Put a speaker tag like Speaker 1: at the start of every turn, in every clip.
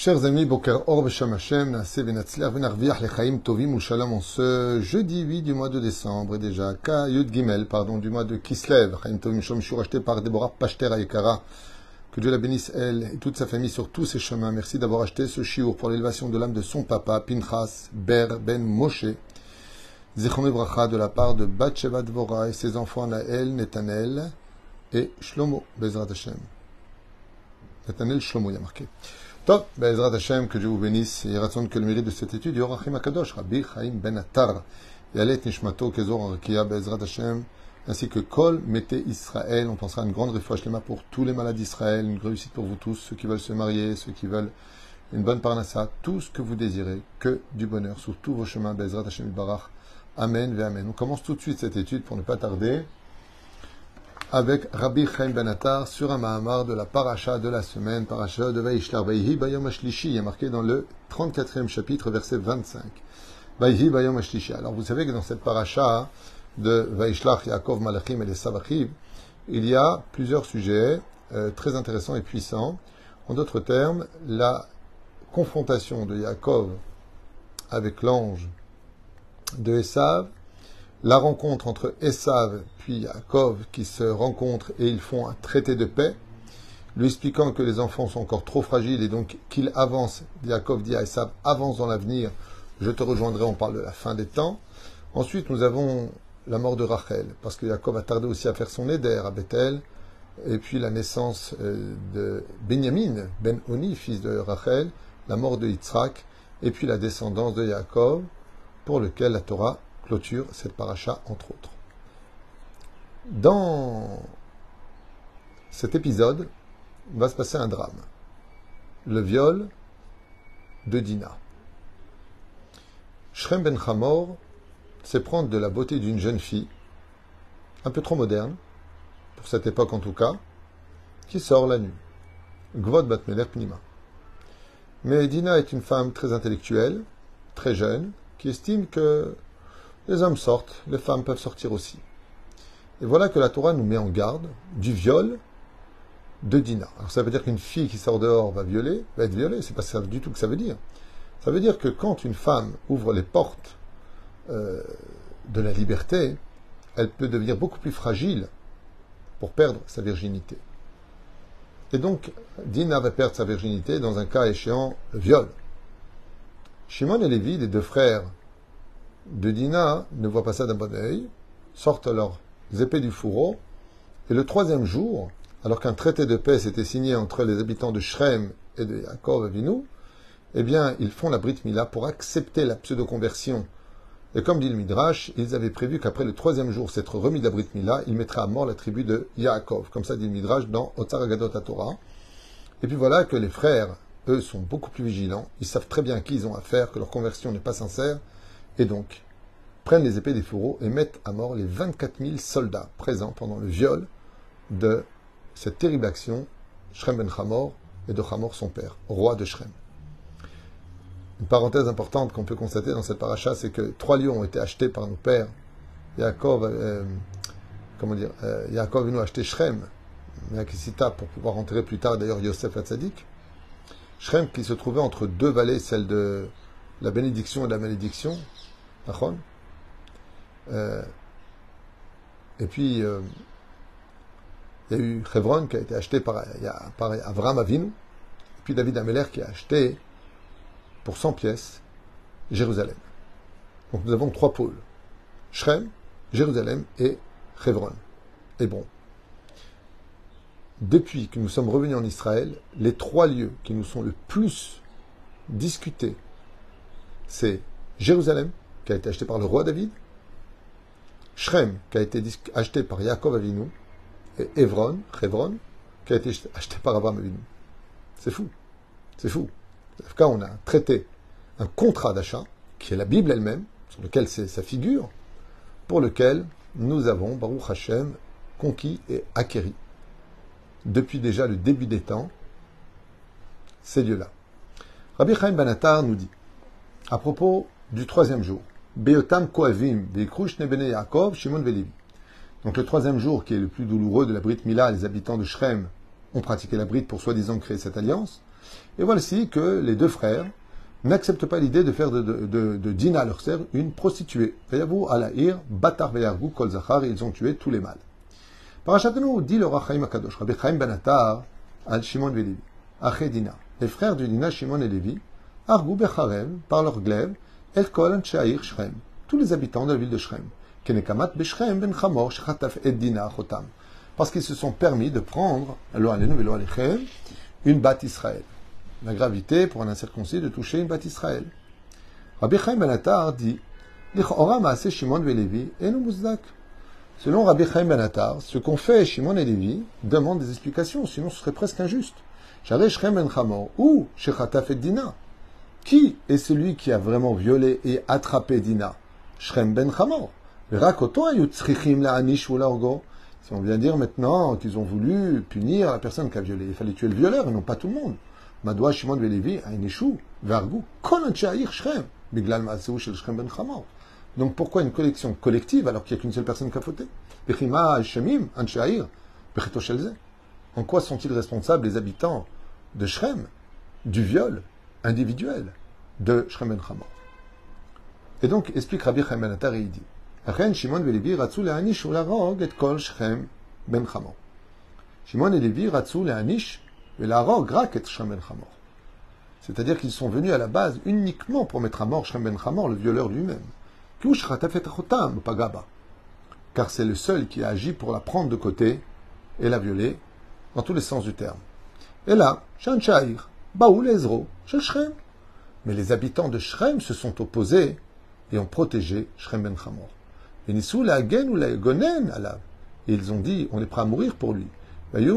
Speaker 1: Chers amis, Boker Or B'Shem Hashem, Naase Venatzler Venarviach Lechaim Tovim ou Shalom en ce jeudi 8 du mois de décembre et déjà, Ka Yud Gimel, pardon, du mois de Kislev, Chaim Tovim Shalom Shur acheté par Deborah Pachter Ayekara. Que Dieu la bénisse, elle et toute sa famille sur tous ses chemins. Merci d'avoir acheté ce shiur pour l'élévation de l'âme de son papa, Pinchas Ber Ben Moshe. Zichron Bracha de la part de Batsheva Dvora et ses enfants Naël, Netanel et Shlomo, Bezrat Hashem. Netanel Shlomo, il y a marqué. Top, Bezrat Hashem, que Dieu vous bénisse et raconte que le mérite de cette étude, Yorachim Akadosh, Rabbi Chaim Ben Attar, et Alet Nishmato, Kezor Arkia, Bezrat Hashem, ainsi que Kol Mete Israël. On pensera à une grande réfouachlema pour tous les malades d'Israël, une réussite pour vous tous, ceux qui veulent se marier, ceux qui veulent une bonne parnassa, tout ce que vous désirez, que du bonheur sur tous vos chemins, Bezrat Hashem Barach. Amen, ve Amen. On commence tout de suite cette étude pour ne pas tarder avec Rabbi Chaim Ben Attar sur un Mahamar de la paracha de la semaine, paracha de Vaishlar Vaihi Bayom Ashlishi, est marqué dans le 34e chapitre, verset 25. Vaihi Bayom Ashlishi. Alors vous savez que dans cette paracha de Vaishlach Yaakov Malachim et les Savachim, il y a plusieurs sujets euh, très intéressants et puissants. En d'autres termes, la confrontation de Yaakov avec l'ange de Esav, la rencontre entre Esav puis Yaakov qui se rencontrent et ils font un traité de paix, lui expliquant que les enfants sont encore trop fragiles et donc qu'il avance, Yaakov dit à Esav, avance dans l'avenir, je te rejoindrai, on parle de la fin des temps. Ensuite, nous avons la mort de Rachel, parce que Yaakov a tardé aussi à faire son éder à Bethel, et puis la naissance de Benjamin, Ben Oni, fils de Rachel, la mort de Yitzhak, et puis la descendance de Yaakov, pour lequel la Torah clôture cette paracha, entre autres. Dans cet épisode, va se passer un drame. Le viol de Dina. Shrem ben Hamor c'est prendre de la beauté d'une jeune fille, un peu trop moderne, pour cette époque en tout cas, qui sort la nuit. Gvod Batmeler Pnima. Mais Dina est une femme très intellectuelle, très jeune, qui estime que les hommes sortent, les femmes peuvent sortir aussi. Et voilà que la Torah nous met en garde du viol de Dina. Alors ça veut dire qu'une fille qui sort dehors va violer, va être violée, c'est pas ça du tout que ça veut dire. Ça veut dire que quand une femme ouvre les portes euh, de la liberté, elle peut devenir beaucoup plus fragile pour perdre sa virginité. Et donc, Dina va perdre sa virginité dans un cas échéant, le viol. Shimon et Lévi, les deux frères de Dina, ne voient pas ça d'un bon oeil, sortent leurs épées du fourreau, et le troisième jour, alors qu'un traité de paix s'était signé entre les habitants de Shrem et de Yaakov Avinu, eh bien, ils font la Brit Mila pour accepter la pseudo-conversion et comme dit le Midrash, ils avaient prévu qu'après le troisième jour s'être remis d'Abrit Mila, il mettrait à mort la tribu de Yaakov. Comme ça dit le Midrash dans Otsar Agadot Torah. Et puis voilà que les frères, eux, sont beaucoup plus vigilants. Ils savent très bien qui ils ont affaire, que leur conversion n'est pas sincère. Et donc, prennent les épées des fourreaux et mettent à mort les 24 000 soldats présents pendant le viol de cette terrible action, Shrem ben Hamor et de Hamor son père, roi de Shrem. Une parenthèse importante qu'on peut constater dans cette paracha, c'est que trois lions ont été achetés par nos pères. Yaakov, euh, comment dire, euh, Yaakov nous a acheté Shrem, Yakisita, pour pouvoir enterrer plus tard d'ailleurs Yosef Hatzadik. Shrem qui se trouvait entre deux vallées, celle de la bénédiction et de la malédiction. Et puis, euh, il y a eu Hebron qui a été acheté par, Avram Avinu, et puis David Ameler qui a acheté pour 100 pièces Jérusalem. Donc nous avons trois pôles. Shrem, Jérusalem et Hebron. Hébron. Depuis que nous sommes revenus en Israël, les trois lieux qui nous sont le plus discutés, c'est Jérusalem, qui a été acheté par le roi David, Shrem, qui a été acheté par Yaakov Avinu, et Hebron, Hebron, qui a été acheté par Abraham Avinu. C'est fou. C'est fou. En tout cas, on a traité un contrat d'achat, qui est la Bible elle-même, sur lequel c'est sa figure, pour lequel nous avons, Baruch Hashem, conquis et acquéri, depuis déjà le début des temps, ces lieux-là. Rabbi Chaim Banatar nous dit, à propos du troisième jour, Beotam Koavim, Nebene Yaakov, Shimon Velevi. Donc le troisième jour, qui est le plus douloureux de la Brit Mila, les habitants de Shrem ont pratiqué la Brit pour soi-disant créer cette alliance. Et voici que les deux frères n'acceptent pas l'idée de faire de, de, de, Dina, leur sœur, une prostituée. Alaïr, Batar Kol Zachar, ils ont tué tous les mâles. Parachatenu dit le Rachaim Akadosh, Rabbi Chaim Ben Attar, al Shimon Velevi, Aché Dina. Les frères du Dina, Shimon et Lévi, Argou Becharev, par leur glaive, El Kol Shrem, tous les habitants de la ville de Shrem. Kenekamat Beshrem Ben Chamor, Shchataf Ed Dina Chotam. Parce qu'ils se sont permis de prendre, une batte Israël la gravité pour un incirconcis de toucher une bâtisse Israël. Rabbi Chaim Ben Attar dit Selon Rabbi Chaim Ben Attar, ce qu'ont fait Shimon et Lévi demande des explications, sinon ce serait presque injuste. Ben ou Shechataf. Qui est celui qui a vraiment violé et attrapé Dina Shrem ben Hamor. Si on vient dire maintenant qu'ils ont voulu punir la personne qui a violé, il fallait tuer le violeur et non pas tout le monde. Madoua Shimon ben Velevi, Vargu, Shrem, Biglal Shel Shrem ben Hamor. Donc pourquoi une collection collective alors qu'il n'y a qu'une seule personne qui a fauté? En quoi sont-ils responsables les habitants de Shrem? Du viol individuel de Shremen Chamo. Et donc, explique Rabbi Chaim Benatar et il dit Ren Shimon et Levi ratsu le'anish u'larog et kol Shechem ben Chamo. Shimon et Levi ratsu le'anish u'larog rak et Shechem ben C'est-à-dire qu'ils sont venus à la base uniquement pour mettre à mort Shem ben Hamor, le violeur lui-même. Car c'est le seul qui a agi pour la prendre de côté et la violer, dans tous les sens du terme. Et là, Shanchair, Baoul Ezro, Shechem. Mais les habitants de Shrem se sont opposés et ont protégé Shrem ben Hamor. Et ils ont dit, on est prêt à mourir pour lui. Ils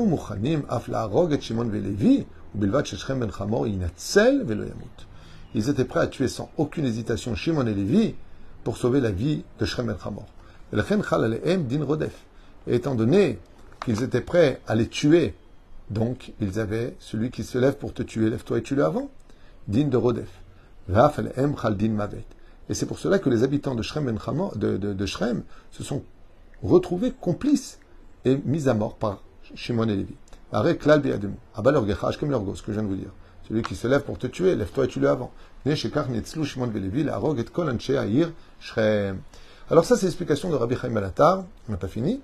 Speaker 1: étaient prêts à tuer sans aucune hésitation Shimon et Lévi pour sauver la vie de Shrem ben Chamor. Et étant donné qu'ils étaient prêts à les tuer, donc ils avaient celui qui se lève pour te tuer, lève-toi et tue-le avant. Din de Rodef. Et c'est pour cela que les habitants de Shrem, ben de, de, de Shrem se sont retrouvés complices et mis à mort par Shimon et Lévi. Leur gechach comme leur ce que je viens de vous dire. Celui qui se lève pour te tuer, lève-toi et tue-le avant. Alors ça, c'est l'explication de Rabbi Chaim Balatar. On n'a pas fini.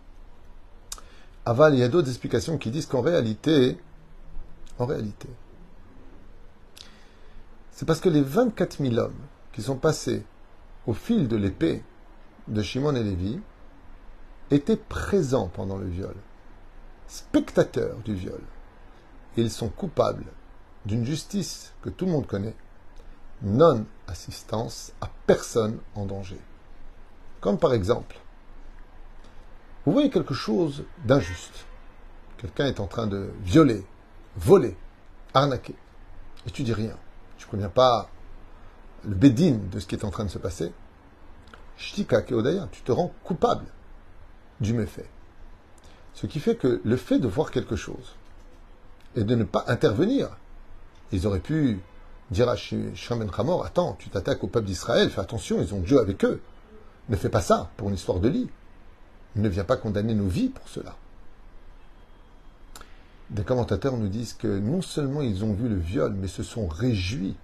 Speaker 1: Aval, il y a d'autres explications qui disent qu'en réalité, en réalité, c'est parce que les 24 000 hommes qui sont passés au fil de l'épée de Shimon et Lévi étaient présents pendant le viol spectateurs du viol. Ils sont coupables d'une justice que tout le monde connaît, non-assistance à personne en danger. Comme par exemple, vous voyez quelque chose d'injuste. Quelqu'un est en train de violer, voler, arnaquer, et tu dis rien. Tu ne préviens pas le bédine de ce qui est en train de se passer. Shtika Keodaya, tu te rends coupable du méfait. Ce qui fait que le fait de voir quelque chose et de ne pas intervenir, ils auraient pu dire à Shem Ben Hamor, attends, tu t'attaques au peuple d'Israël, fais attention, ils ont Dieu avec eux. Ne fais pas ça pour une histoire de lit. Ne viens pas condamner nos vies pour cela. Des commentateurs nous disent que non seulement ils ont vu le viol, mais se sont réjouis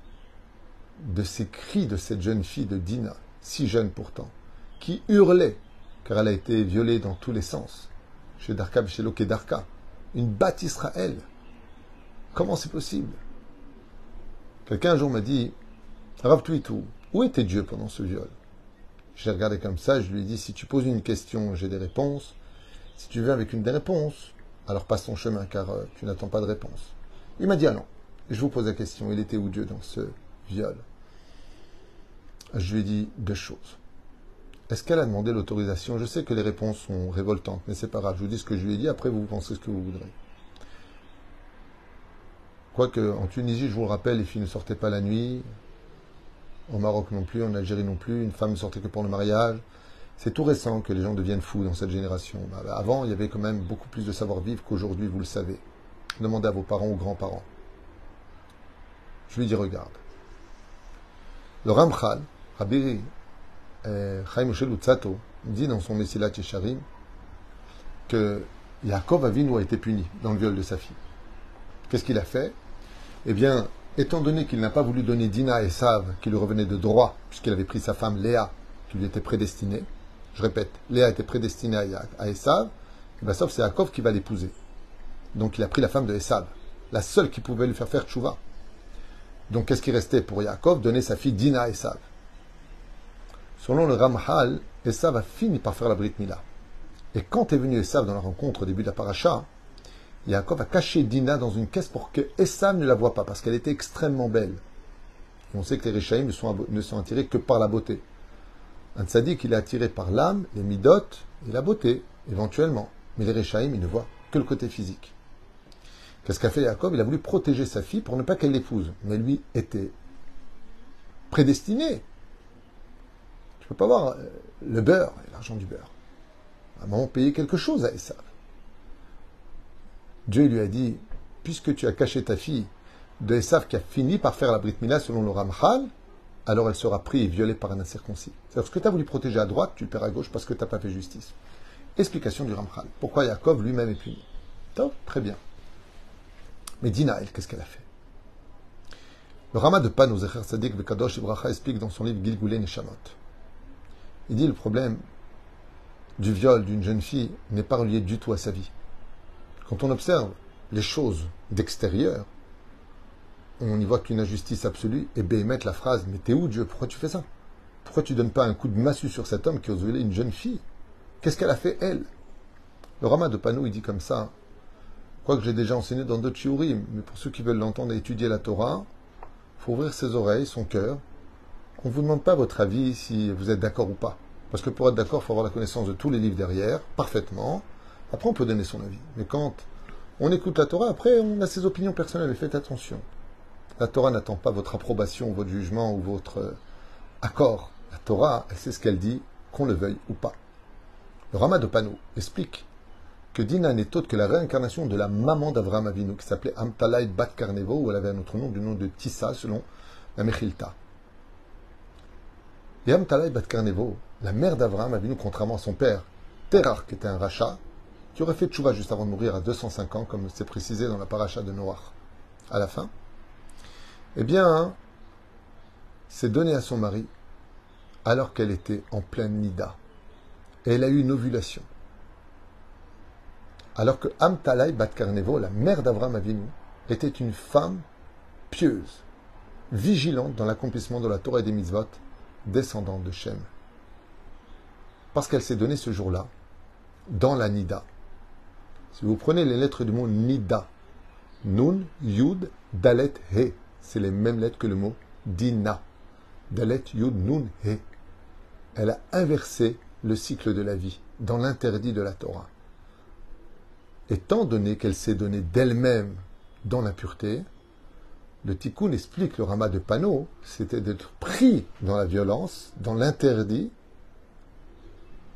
Speaker 1: de ces cris de cette jeune fille de Dina, si jeune pourtant, qui hurlait, car elle a été violée dans tous les sens chez Darka, chez Darka. Une batte Israël. Comment c'est possible? Quelqu'un un jour m'a dit Rav où était Dieu pendant ce viol? J'ai regardé comme ça, je lui ai dit si tu poses une question, j'ai des réponses. Si tu viens avec une des réponses, alors passe ton chemin car euh, tu n'attends pas de réponse. Il m'a dit ah non. je vous pose la question il était où Dieu dans ce viol? Je lui ai dit deux choses. Est-ce qu'elle a demandé l'autorisation? Je sais que les réponses sont révoltantes, mais c'est pas grave. Je vous dis ce que je lui ai dit, après vous pensez ce que vous voudrez. Quoique, en Tunisie, je vous le rappelle, les filles ne sortaient pas la nuit. Au Maroc non plus, en Algérie non plus. Une femme ne sortait que pour le mariage. C'est tout récent que les gens deviennent fous dans cette génération. Bah, bah, avant, il y avait quand même beaucoup plus de savoir-vivre qu'aujourd'hui, vous le savez. Demandez à vos parents ou grands-parents. Je lui dis, regarde. Le Ramchal, Rabbi euh, Chaim Moshe dit dans son Messilat Yesharim que Yaakov Avinu a été puni dans le viol de sa fille. Qu'est-ce qu'il a fait? Eh bien, étant donné qu'il n'a pas voulu donner Dina à Esav, qui lui revenait de droit, puisqu'il avait pris sa femme Léa, qui lui était prédestinée, je répète, Léa était prédestinée à Esav, et bien sauf c'est Yaakov qui va l'épouser. Donc il a pris la femme de Esav, la seule qui pouvait lui faire faire tchouva. Donc qu'est-ce qui restait pour Yaakov? Donner sa fille Dina à Esav. Selon le Ramhal, Esav a fini par faire la Brit Mila. Et quand est venu Esav dans la rencontre au début de la paracha, Yaakov a caché Dina dans une caisse pour que Esav ne la voie pas, parce qu'elle était extrêmement belle. On sait que les Réchaïm ne sont attirés que par la beauté. Un tzaddik, il est attiré par l'âme, les midot et la beauté, éventuellement. Mais les Réchaïm, ne voient que le côté physique. Qu'est-ce qu'a fait Yaakov Il a voulu protéger sa fille pour ne pas qu'elle l'épouse. Mais lui était prédestiné. Tu ne peux pas voir euh, le beurre et l'argent du beurre. À un moment, payer quelque chose à Esav. Dieu lui a dit, puisque tu as caché ta fille de Esav qui a fini par faire la Brit Mila selon le Ramchal, alors elle sera prise et violée par un incirconcis. C'est-à-dire ce que tu as voulu protéger à droite, tu le perds à gauche parce que tu n'as pas fait justice. Explication du Ramchal. Pourquoi Yaakov lui-même est puni Top, très bien. Mais Dina, qu'est-ce qu'elle a fait? Le Rama de Pan, Zecher Sadik Vekadosh Ibracha explique dans son livre Gilgulé Neshamot. Il dit le problème du viol d'une jeune fille n'est pas relié du tout à sa vie. Quand on observe les choses d'extérieur, on y voit qu'une injustice absolue et béhémette la phrase Mais t'es où Dieu? Pourquoi tu fais ça? Pourquoi tu donnes pas un coup de massue sur cet homme qui ose violer une jeune fille? Qu'est-ce qu'elle a fait, elle? Le Rama de Panou, il dit comme ça Quoi que j'ai déjà enseigné dans d'autres shiurim, mais pour ceux qui veulent l'entendre et étudier la Torah, faut ouvrir ses oreilles, son cœur. On ne vous demande pas votre avis si vous êtes d'accord ou pas. Parce que pour être d'accord, il faut avoir la connaissance de tous les livres derrière, parfaitement. Après, on peut donner son avis. Mais quand on écoute la Torah, après, on a ses opinions personnelles. Et faites attention. La Torah n'attend pas votre approbation, votre jugement ou votre euh, accord. La Torah, elle sait ce qu'elle dit, qu'on le veuille ou pas. Le Rama de Panou explique que Dina n'est autre que la réincarnation de la maman d'Avraham Avinu, qui s'appelait Amtalai Bat Karnevo, où elle avait un autre nom, du nom de Tissa, selon la Mechilta. Et Amtalai Bat Karnevo, la mère d'Avraham Avinu, contrairement à son père, Terar, qui était un rachat, qui aurait fait tchouva juste avant de mourir à 205 ans, comme c'est précisé dans la paracha de Noach, à la fin, eh bien, s'est donné à son mari alors qu'elle était en pleine nida. Et elle a eu une ovulation. Alors que Amtalai Bat Karnevo, la mère d'Avraham Avinu, était une femme pieuse, vigilante dans l'accomplissement de la Torah et des mitzvot, descendante de Shem. Parce qu'elle s'est donnée ce jour-là dans la Nida. Si vous prenez les lettres du mot Nida, Nun, Yud, Dalet, He, c'est les mêmes lettres que le mot Dina. Dalet, Yud, Nun, He. Elle a inversé le cycle de la vie dans l'interdit de la Torah étant donné qu'elle s'est donnée d'elle-même dans l'impureté, le tikkun explique le ramas de Pano, c'était d'être pris dans la violence, dans l'interdit,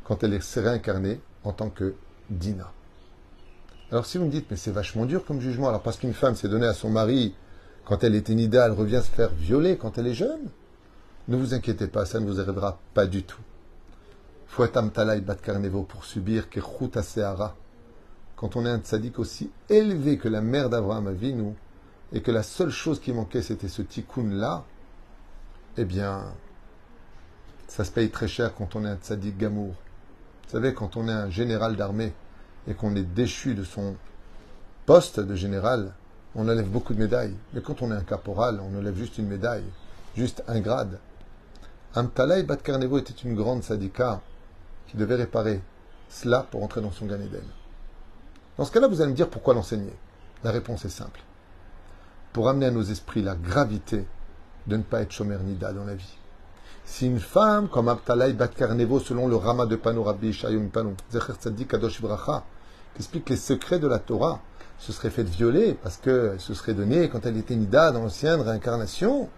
Speaker 1: quand elle s'est réincarnée en tant que Dina. Alors si vous me dites, mais c'est vachement dur comme jugement, alors parce qu'une femme s'est donnée à son mari quand elle était nida, elle revient se faire violer quand elle est jeune, ne vous inquiétez pas, ça ne vous arrivera pas du tout. Fouettam talai bat carnevo pour subir kechuta seara quand on est un tzaddik aussi élevé que la mère d'Abraham Avinu, et que la seule chose qui manquait c'était ce tikkun-là, eh bien, ça se paye très cher quand on est un tzaddik gamour. Vous savez, quand on est un général d'armée et qu'on est déchu de son poste de général, on enlève beaucoup de médailles. Mais quand on est un caporal, on enlève juste une médaille, juste un grade. Amtalai Bat Karnevo était une grande sadika qui devait réparer cela pour entrer dans son Gan dans ce cas-là, vous allez me dire pourquoi l'enseigner. La réponse est simple. Pour amener à nos esprits la gravité de ne pas être Shomer Nida dans la vie. Si une femme comme Abtalai Bat Karnevo, selon le Rama de Pano Rabbi Shayom Zecher Kadosh qui explique les secrets de la Torah, se serait fait violer parce qu'elle se serait donnée quand elle était Nida dans l'ancienne réincarnation.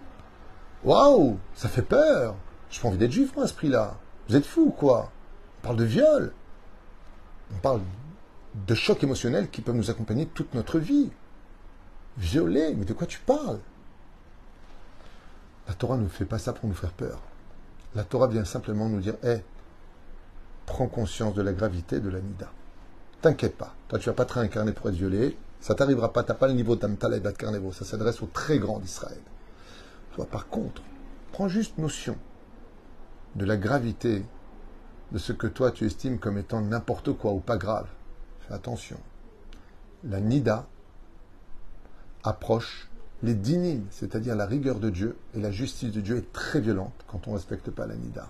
Speaker 1: Waouh, ça fait peur. Je pas envie d'être juif, moi, à ce prix-là. Vous êtes fou, quoi. On parle de viol. On parle de chocs émotionnels qui peuvent nous accompagner toute notre vie. Violer, mais de quoi tu parles? La Torah ne fait pas ça pour nous faire peur. La Torah vient simplement nous dire Hé, prends conscience de la gravité de la Nida. T'inquiète pas, toi tu vas pas te réincarner pour être violé, Ça t'arrivera pas, t'as pas le niveau d'Amtal et Carnevo. Ça s'adresse aux très grands d'Israël. Toi, par contre, prends juste notion de la gravité de ce que toi tu estimes comme étant n'importe quoi ou pas grave. Fais attention. La Nida approche les dinim, c'est-à-dire la rigueur de Dieu et la justice de Dieu est très violente quand on ne respecte pas la Nida.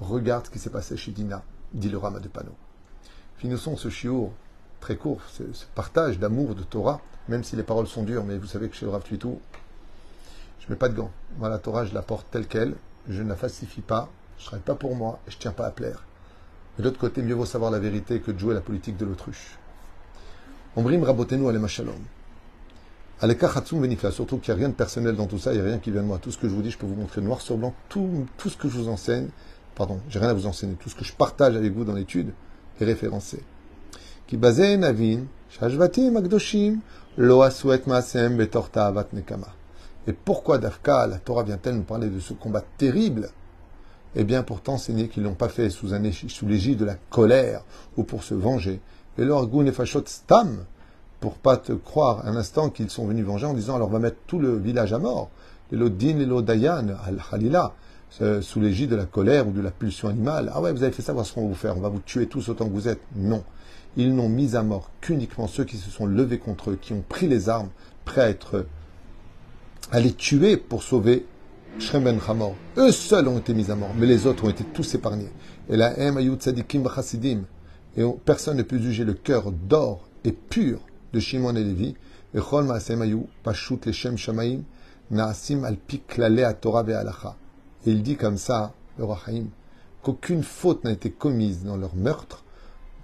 Speaker 1: Regarde ce qui s'est passé chez Dina, dit le Rama de Pano. Finissons ce chiour très court, ce, partage d'amour de Torah, même si les paroles sont dures, mais vous savez que chez le Rav Tuitou, je ne mets pas de gants. Moi, la Torah, je la porte telle qu'elle, je ne la falsifie pas, je ne travaille pas pour moi et je ne tiens pas à plaire. De l'autre côté, mieux vaut savoir la vérité que de jouer la politique de l'autruche. Ombrim rabotenu alema shalom. Aleka benifla, surtout qu'il n'y a rien de personnel dans tout ça, il n'y a rien qui vient de moi. Tout ce que je vous dis, je peux vous montrer noir sur blanc, tout, tout ce que je vous enseigne, pardon, j'ai rien à vous enseigner, tout ce que je partage avec vous dans l'étude est référencé. Ki navin. Et pourquoi Dafka, la Torah vient-elle nous parler de ce combat terrible? Eh bien, pour t'enseigner qu'ils ne l'ont pas fait sous, l'égide de la colère ou pour se venger. Et leur goût fachot stam, pour pas te croire un instant qu'ils sont venus venger en disant alors on va mettre tout le village à mort. Les Lodin, les Lodayan, Al-Khalila, sous l'égide de la colère ou de la pulsion animale. Ah ouais, vous avez fait ça, ce qu'on va vous faire, on va vous tuer tous autant que vous êtes. Non. Ils n'ont mis à mort qu'uniquement ceux qui se sont levés contre eux, qui ont pris les armes, prêts à être à les tuer pour sauver Shrem ben Hamor. Eux seuls ont été mis à mort, mais les autres ont été tous épargnés. Et la Tzadikim. Et personne ne peut juger le cœur d'or et pur de Shimon et Lévi. Et Chol Maasem Ayu Pashut Leshem Shamaim Naasim al Klale Torah Ve'alacha. Et il dit comme ça, le Rahaim, qu'aucune faute n'a été commise dans leur meurtre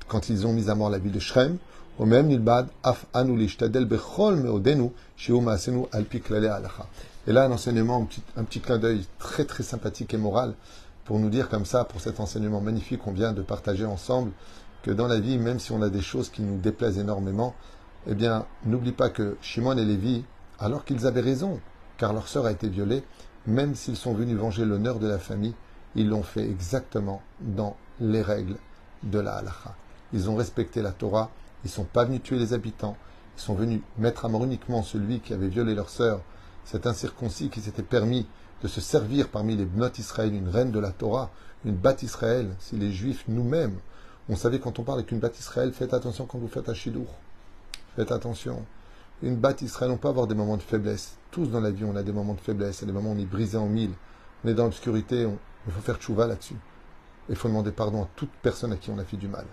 Speaker 1: quand ils ont mis à mort la ville de Shrem, au même Nilbad, Af. Et là, un enseignement, un petit, un petit clin d'œil très très sympathique et moral pour nous dire comme ça, pour cet enseignement magnifique qu'on vient de partager ensemble, que dans la vie, même si on a des choses qui nous déplaisent énormément, eh bien, n'oublie pas que Shimon et Lévi, alors qu'ils avaient raison, car leur sœur a été violée, même s'ils sont venus venger l'honneur de la famille, ils l'ont fait exactement dans les règles de la halacha. Ils ont respecté la Torah, ils ne sont pas venus tuer les habitants, ils sont venus mettre à mort uniquement celui qui avait violé leur sœur, cet incirconcis qui s'était permis de se servir parmi les Bnot Israël, une reine de la Torah, une bat Israël, si les Juifs nous-mêmes, on savait quand on parle avec une bat Israël, faites attention quand vous faites un chidour. Faites attention. Une bat Israël, on peut avoir des moments de faiblesse. Tous dans la vie, on a des moments de faiblesse, il y a des moments où on est brisé en mille. On est dans l'obscurité, il faut faire tchouva là-dessus. Il faut demander pardon à toute personne à qui on a fait du mal.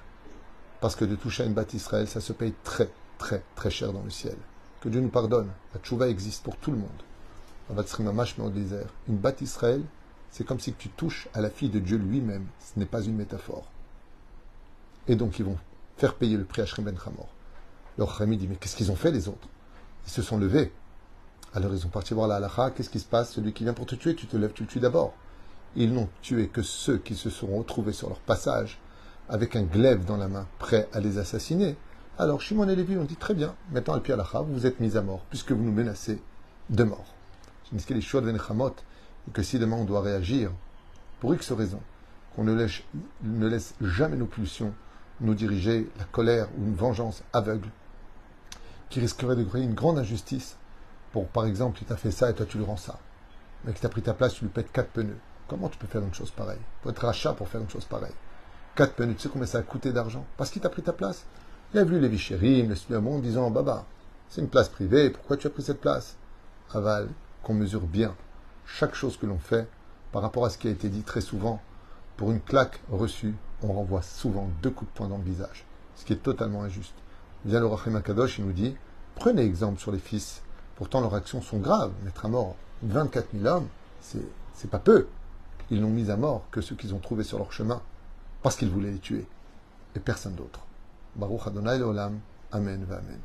Speaker 1: Parce que de toucher à une bat Israël, ça se paye très, très, très cher dans le ciel. Que Dieu nous pardonne. La tchouva existe pour tout le monde. Une batte Israël, c'est comme si tu touches à la fille de Dieu lui-même. Ce n'est pas une métaphore. Et donc ils vont faire payer le prix à Shrem Ben Hamor. Le Chami dit, mais qu'est-ce qu'ils ont fait les autres? Ils se sont levés. Alors ils ont parti voir la halacha, qu'est-ce qui se passe? Celui qui vient pour te tuer, tu te lèves, tu le tues d'abord. Ils n'ont tué que ceux qui se seront retrouvés sur leur passage avec un glaive dans la main, prêts à les assassiner. Alors Shimon et Lévi ont dit très bien, maintenant al Alacha, vous vous êtes mis à mort, puisque vous nous menacez de mort. Je les et que si demain on doit réagir, pour X raisons, qu'on ne laisse jamais nos pulsions nous diriger, la colère ou une vengeance aveugle, qui risquerait de créer une grande injustice, pour par exemple, il t'a fait ça et toi tu lui rends ça. Mais qui t'a pris ta place, tu lui pètes quatre pneus. Comment tu peux faire une chose pareille? Il faut être rachat pour faire une chose pareille. Quatre pneus, tu sais combien ça a coûté d'argent? Parce qu'il t'a pris ta place. Il a vu les vichérim, le monde disant Baba, c'est une place privée, pourquoi tu as pris cette place? Aval, qu'on mesure bien chaque chose que l'on fait par rapport à ce qui a été dit très souvent. Pour une claque reçue, on renvoie souvent deux coups de poing dans le visage, ce qui est totalement injuste. Vient le Rachim Akadosh, il nous dit prenez exemple sur les fils. Pourtant, leurs actions sont graves. Mettre à mort 24 000 hommes, c'est pas peu. Ils n'ont mis à mort que ceux qu'ils ont trouvés sur leur chemin parce qu'ils voulaient les tuer et personne d'autre. Baruch Adonai Olam. Amen. Amen.